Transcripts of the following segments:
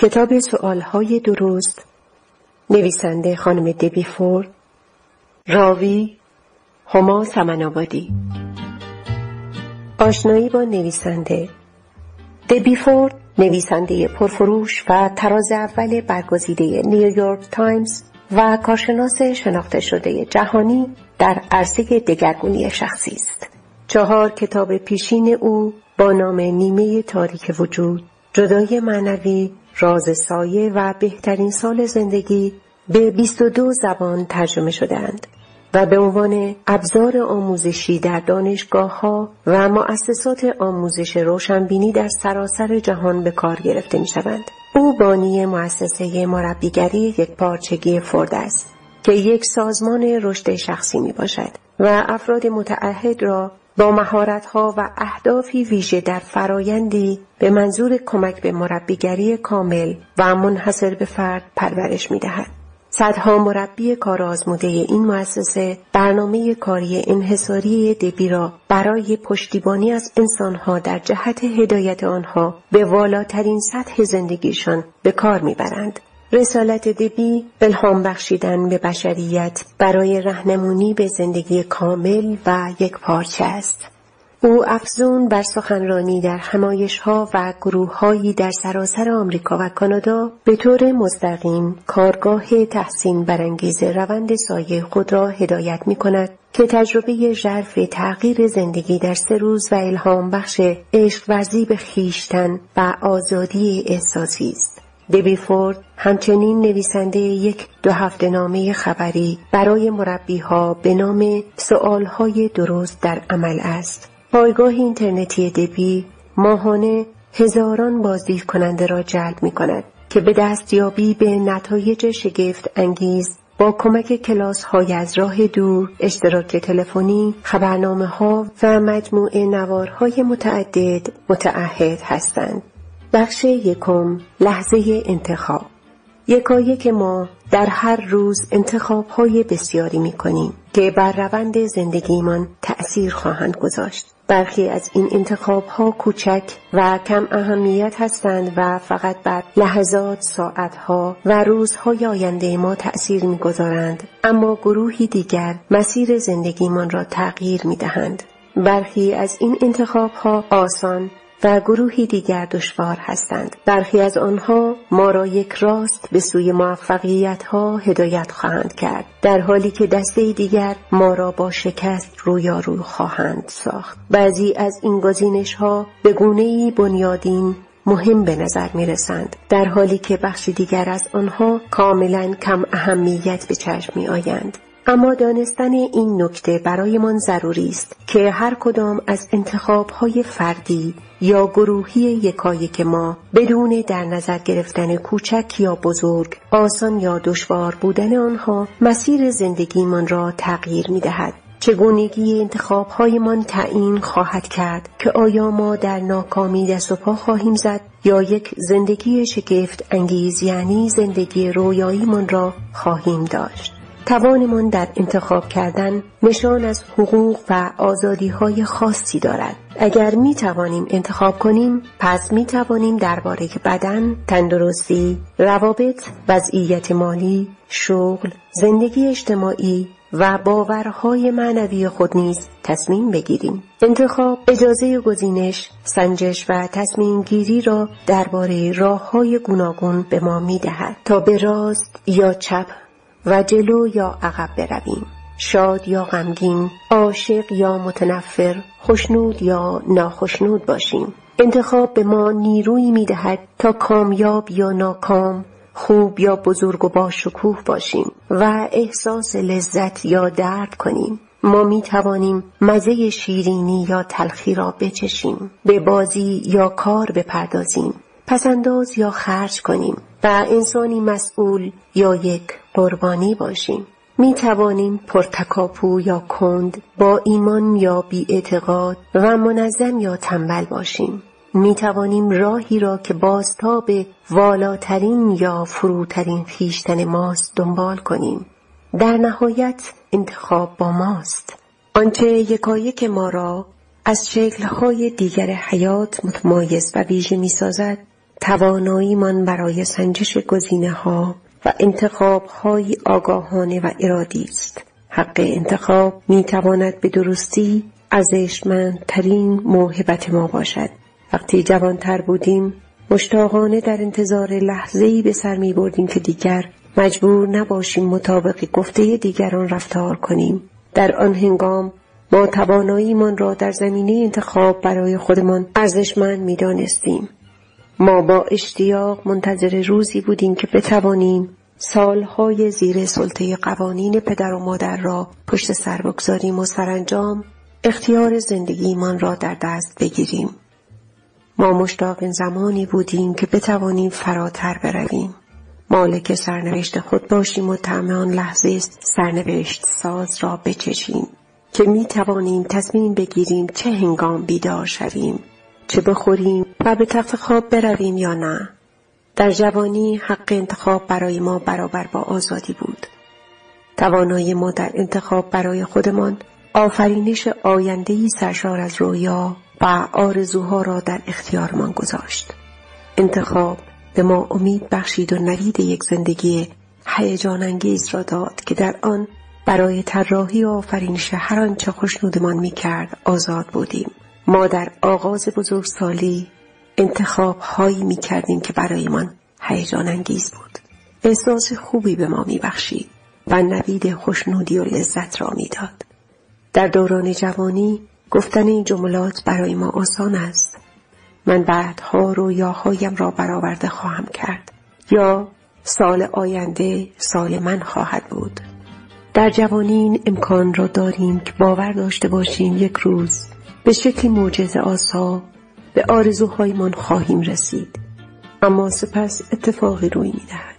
کتاب سؤالهای درست نویسنده خانم دبی فورد راوی هما سمنآبادی. آشنایی با نویسنده دبی فورد نویسنده پرفروش و تراز اول برگزیده نیویورک تایمز و کارشناس شناخته شده جهانی در عرصه دگرگونی شخصی است. چهار کتاب پیشین او با نام نیمه تاریک وجود جدای معنوی راز سایه و بهترین سال زندگی به 22 زبان ترجمه شدهاند و به عنوان ابزار آموزشی در دانشگاه ها و مؤسسات آموزش روشنبینی در سراسر جهان به کار گرفته می شوند. او بانی مؤسسه مربیگری یک پارچگی فورد است که یک سازمان رشد شخصی می باشد و افراد متعهد را با مهارت‌ها و اهدافی ویژه در فرایندی به منظور کمک به مربیگری کامل و منحصر به فرد پرورش می‌دهد. صدها مربی کار آزموده این مؤسسه برنامه کاری انحصاری دبی را برای پشتیبانی از انسانها در جهت هدایت آنها به والاترین سطح زندگیشان به کار می‌برند. رسالت دبی الهام بخشیدن به بشریت برای رهنمونی به زندگی کامل و یک پارچه است. او افزون بر سخنرانی در ها و هایی در سراسر آمریکا و کانادا به طور مستقیم کارگاه تحسین برانگیز روند سایه خود را هدایت می کند که تجربه ژرف تغییر زندگی در سه روز و الهام بخش عشق ورزی به خیشتن و آزادی احساسی است. دبی فورد همچنین نویسنده یک دو هفته نامه خبری برای مربی ها به نام سؤالهای درست در عمل است. پایگاه اینترنتی دبی ماهانه هزاران بازدید کننده را جلب می کند که به دستیابی به نتایج شگفت انگیز با کمک کلاس های از راه دور، اشتراک تلفنی، خبرنامه ها و مجموعه نوارهای متعدد متعهد هستند. بخش یکم لحظه انتخاب یکایک ما در هر روز انتخاب های بسیاری می کنیم که بر روند زندگیمان تأثیر خواهند گذاشت. برخی از این انتخاب ها کوچک و کم اهمیت هستند و فقط بر لحظات، ساعتها و روزهای آینده ما تأثیر می‌گذارند اما گروهی دیگر مسیر زندگیمان را تغییر می دهند. برخی از این انتخاب ها آسان و گروهی دیگر دشوار هستند. برخی از آنها ما را یک راست به سوی موفقیت ها هدایت خواهند کرد در حالی که دسته دیگر ما را با شکست رویارو خواهند ساخت. بعضی از این گزینش ها به گونه بنیادین مهم به نظر می رسند در حالی که بخشی دیگر از آنها کاملا کم اهمیت به چشم می آیند. اما دانستن این نکته برایمان ضروری است که هر کدام از انتخابهای فردی یا گروهی یکایک ما بدون در نظر گرفتن کوچک یا بزرگ آسان یا دشوار بودن آنها مسیر زندگیمان را تغییر می دهد. چگونگی انتخابهایمان تعیین خواهد کرد که آیا ما در ناکامی دست و پا خواهیم زد یا یک زندگی شگفت انگیز یعنی زندگی رویاییمان را خواهیم داشت. توانمان در انتخاب کردن نشان از حقوق و آزادی های خاصی دارد. اگر می توانیم انتخاب کنیم پس می توانیم درباره بدن، تندرستی، روابط، وضعیت مالی، شغل، زندگی اجتماعی و باورهای معنوی خود نیز تصمیم بگیریم. انتخاب اجازه گزینش، سنجش و تصمیم گیری را درباره راه های گوناگون به ما می دهد تا به راست یا چپ و جلو یا عقب برویم. شاد یا غمگین عاشق یا متنفر خوشنود یا ناخشنود باشیم. انتخاب به ما نیرویی می‌دهد تا کامیاب یا ناکام خوب یا بزرگ و با شکوه باشیم و احساس لذت یا درد کنیم. ما می توانیم مزه شیرینی یا تلخی را بچشیم به بازی یا کار بپردازیم. پسنداز یا خرج کنیم و انسانی مسئول یا یک قربانی باشیم. می توانیم پرتکاپو یا کند با ایمان یا بی اعتقاد و منظم یا تنبل باشیم. می توانیم راهی را که بازتاب والاترین یا فروترین خیشتن ماست دنبال کنیم. در نهایت انتخاب با ماست. آنچه یکایک ما را از شکلهای دیگر حیات متمایز و ویژه می سازد تواناییمان برای سنجش گزینه ها و انتخاب های آگاهانه و ارادی است. حق انتخاب می تواند به درستی ارزشمندترین موهبت ما باشد. وقتی جوانتر بودیم مشتاقانه در انتظار لحظه‌ای به سر می بردیم که دیگر مجبور نباشیم مطابق گفته دیگران رفتار کنیم. در آن هنگام ما تواناییمان را در زمینه انتخاب برای خودمان ارزشمند می دانستیم. ما با اشتیاق منتظر روزی بودیم که بتوانیم سالهای زیر سلطه قوانین پدر و مادر را پشت سر بگذاریم و سرانجام اختیار زندگیمان را در دست بگیریم. ما مشتاق زمانی بودیم که بتوانیم فراتر برویم. مالک سرنوشت خود باشیم و طعم آن لحظه سرنوشت ساز را بچشیم که می توانیم تصمیم بگیریم چه هنگام بیدار شویم چه بخوریم و به تخت خواب برویم یا نه؟ در جوانی حق انتخاب برای ما برابر با آزادی بود. توانایی ما در انتخاب برای خودمان آفرینش آیندهی سرشار از رویا و آرزوها را در اختیارمان گذاشت. انتخاب به ما امید بخشید و نوید یک زندگی هیجان انگیز را داد که در آن برای طراحی و آفرینش هر آنچه خوشنودمان می‌کرد آزاد بودیم. ما در آغاز بزرگسالی انتخاب هایی می کردیم که برایمان هیجان انگیز بود. احساس خوبی به ما می بخشید و نوید خوشنودی و لذت را می‌داد. در دوران جوانی گفتن این جملات برای ما آسان است. من بعدها رویاهایم را برآورده خواهم کرد یا سال آینده سال من خواهد بود. در جوانی این امکان را داریم که باور داشته باشیم یک روز به شکل موجز آسا به آرزوهایمان خواهیم رسید. اما سپس اتفاقی روی می‌دهد.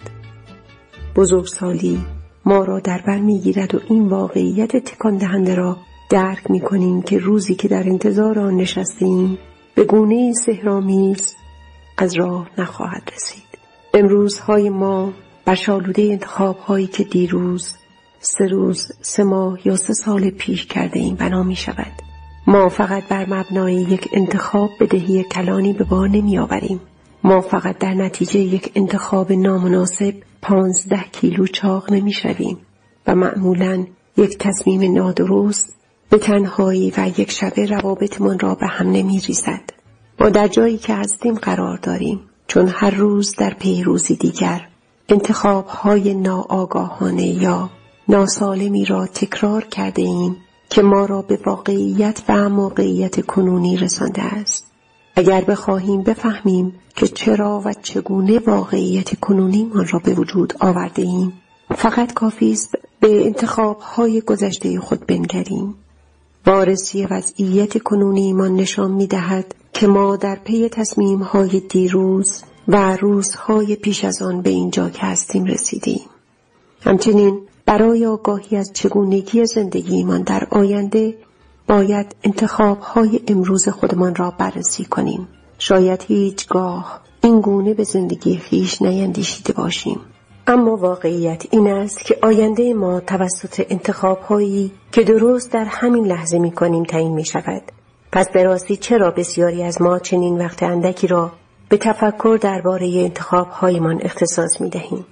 بزرگسالی ما را در بر می‌گیرد و این واقعیت تکان دهنده را درک می کنیم که روزی که در انتظار آن نشستیم به گونه سهرامیز از راه نخواهد رسید. امروزهای ما بر شالوده انتخاب هایی که دیروز سه روز سه ماه یا سه سال پیش کرده این بنا می شود ما فقط بر مبنای یک انتخاب بدهی کلانی به بار نمی آوریم. ما فقط در نتیجه یک انتخاب نامناسب پانزده کیلو چاق نمی شویم و معمولا یک تصمیم نادرست به تنهایی و یک شبه روابطمان را به هم نمی ریزد. ما در جایی که هستیم قرار داریم چون هر روز در پیروزی دیگر انتخاب های ناآگاهانه یا ناسالمی را تکرار کرده ایم که ما را به واقعیت و موقعیت کنونی رسانده است. اگر بخواهیم بفهمیم که چرا و چگونه واقعیت کنونیمان را به وجود آورده ایم فقط کافی است به انتخاب های گذشته خود بنگریم. وارسی وضعیت کنونیمان نشان می دهد که ما در پی تصمیم های دیروز و روزهای پیش از آن به اینجا که هستیم رسیدیم. همچنین برای آگاهی از چگونگی زندگیمان در آینده باید انتخاب های امروز خودمان را بررسی کنیم. شاید هیچگاه این گونه به زندگی خیش نیندیشیده باشیم. اما واقعیت این است که آینده ما توسط انتخاب هایی که درست در همین لحظه می کنیم تعیین می شود. پس به راستی چرا بسیاری از ما چنین وقت اندکی را به تفکر درباره انتخاب هایمان اختصاص می دهیم؟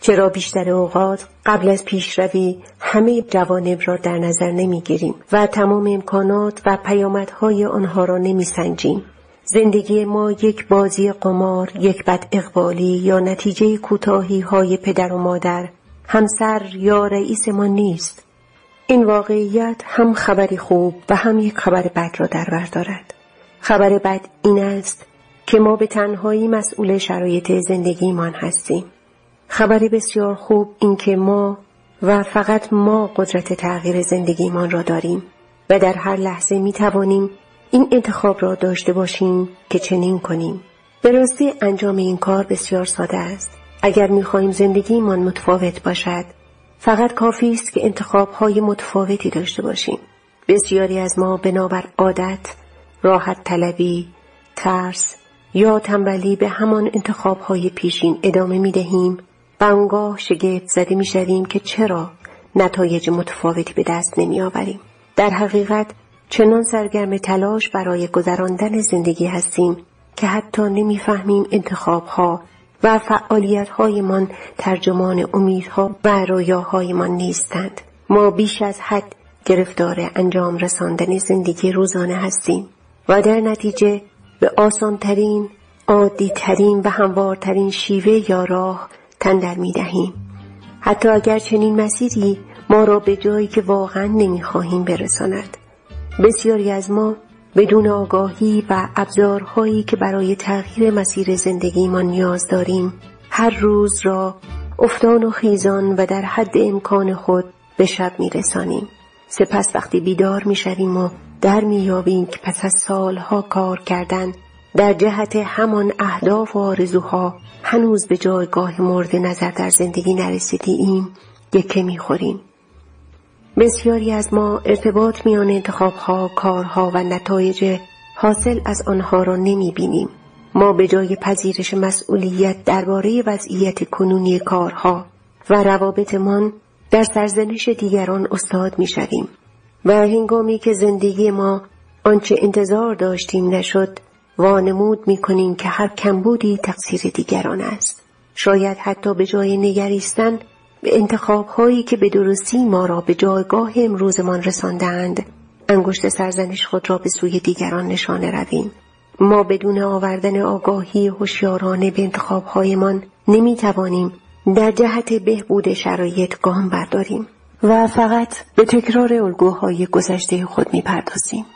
چرا بیشتر اوقات قبل از پیشروی همه جوانب را در نظر نمی‌گیریم و تمام امکانات و پیامدهای آنها را نمیسنجیم. زندگی ما یک بازی قمار یک بد اقبالی یا نتیجه کوتاهی های پدر و مادر همسر یا رئیس ما نیست. این واقعیت هم خبری خوب و هم یک خبر بد را در بر دارد. خبر بد این است که ما به تنهایی مسئول شرایط زندگیمان هستیم. خبر بسیار خوب این که ما و فقط ما قدرت تغییر زندگیمان را داریم و در هر لحظه می توانیم این انتخاب را داشته باشیم که چنین کنیم. به راستی انجام این کار بسیار ساده است. اگر می خواهیم زندگیمان متفاوت باشد فقط کافی است که انتخاب های متفاوتی داشته باشیم. بسیاری از ما بنابر عادت، راحت طلبی، ترس یا تنبلی به همان انتخاب های پیشین ادامه می دهیم و آنگاه شگفت زده می شویم که چرا نتایج متفاوتی به دست نمی آوریم. در حقیقت چنان سرگرم تلاش برای گذراندن زندگی هستیم که حتی نمی‌فهمیم انتخاب ها و فعالیت هایمان ترجمان امیدها و رویاهایمان نیستند ما بیش از حد گرفتار انجام رساندن زندگی روزانه هستیم و در نتیجه به آسانترین عادیترین و هموارترین شیوه یا راه تندر می دهیم. حتی اگر چنین مسیری ما را به جایی که واقعا نمی‌خواهیم برساند بسیاری از ما بدون آگاهی و ابزارهایی که برای تغییر مسیر زندگیمان نیاز داریم هر روز را افتان و خیزان و در حد امکان خود به شب میرسانیم سپس وقتی بیدار می‌شویم و در مییابیم که پس از سالها کار کردن در جهت همان اهداف و آرزوها هنوز به جایگاه مورد نظر در زندگی نرسیدیم یکه می‌خوریم بسیاری از ما ارتباط میان انتخابها، کارها و نتایج حاصل از آنها را نمی بینیم. ما به جای پذیرش مسئولیت درباره وضعیت کنونی کارها و روابطمان در سرزنش دیگران استاد می شویم. و هنگامی که زندگی ما آنچه انتظار داشتیم نشد وانمود می کنیم که هر کمبودی تقصیر دیگران است. شاید حتی به جای نگریستن به انتخاب هایی که به درستی ما را به جایگاه امروزمان رساندند انگشت سرزنش خود را به سوی دیگران نشانه رویم ما بدون آوردن آگاهی هوشیارانه به انتخاب هایمان نمی توانیم در جهت بهبود شرایط گام برداریم و فقط به تکرار الگوهای گذشته خود می پردازیم.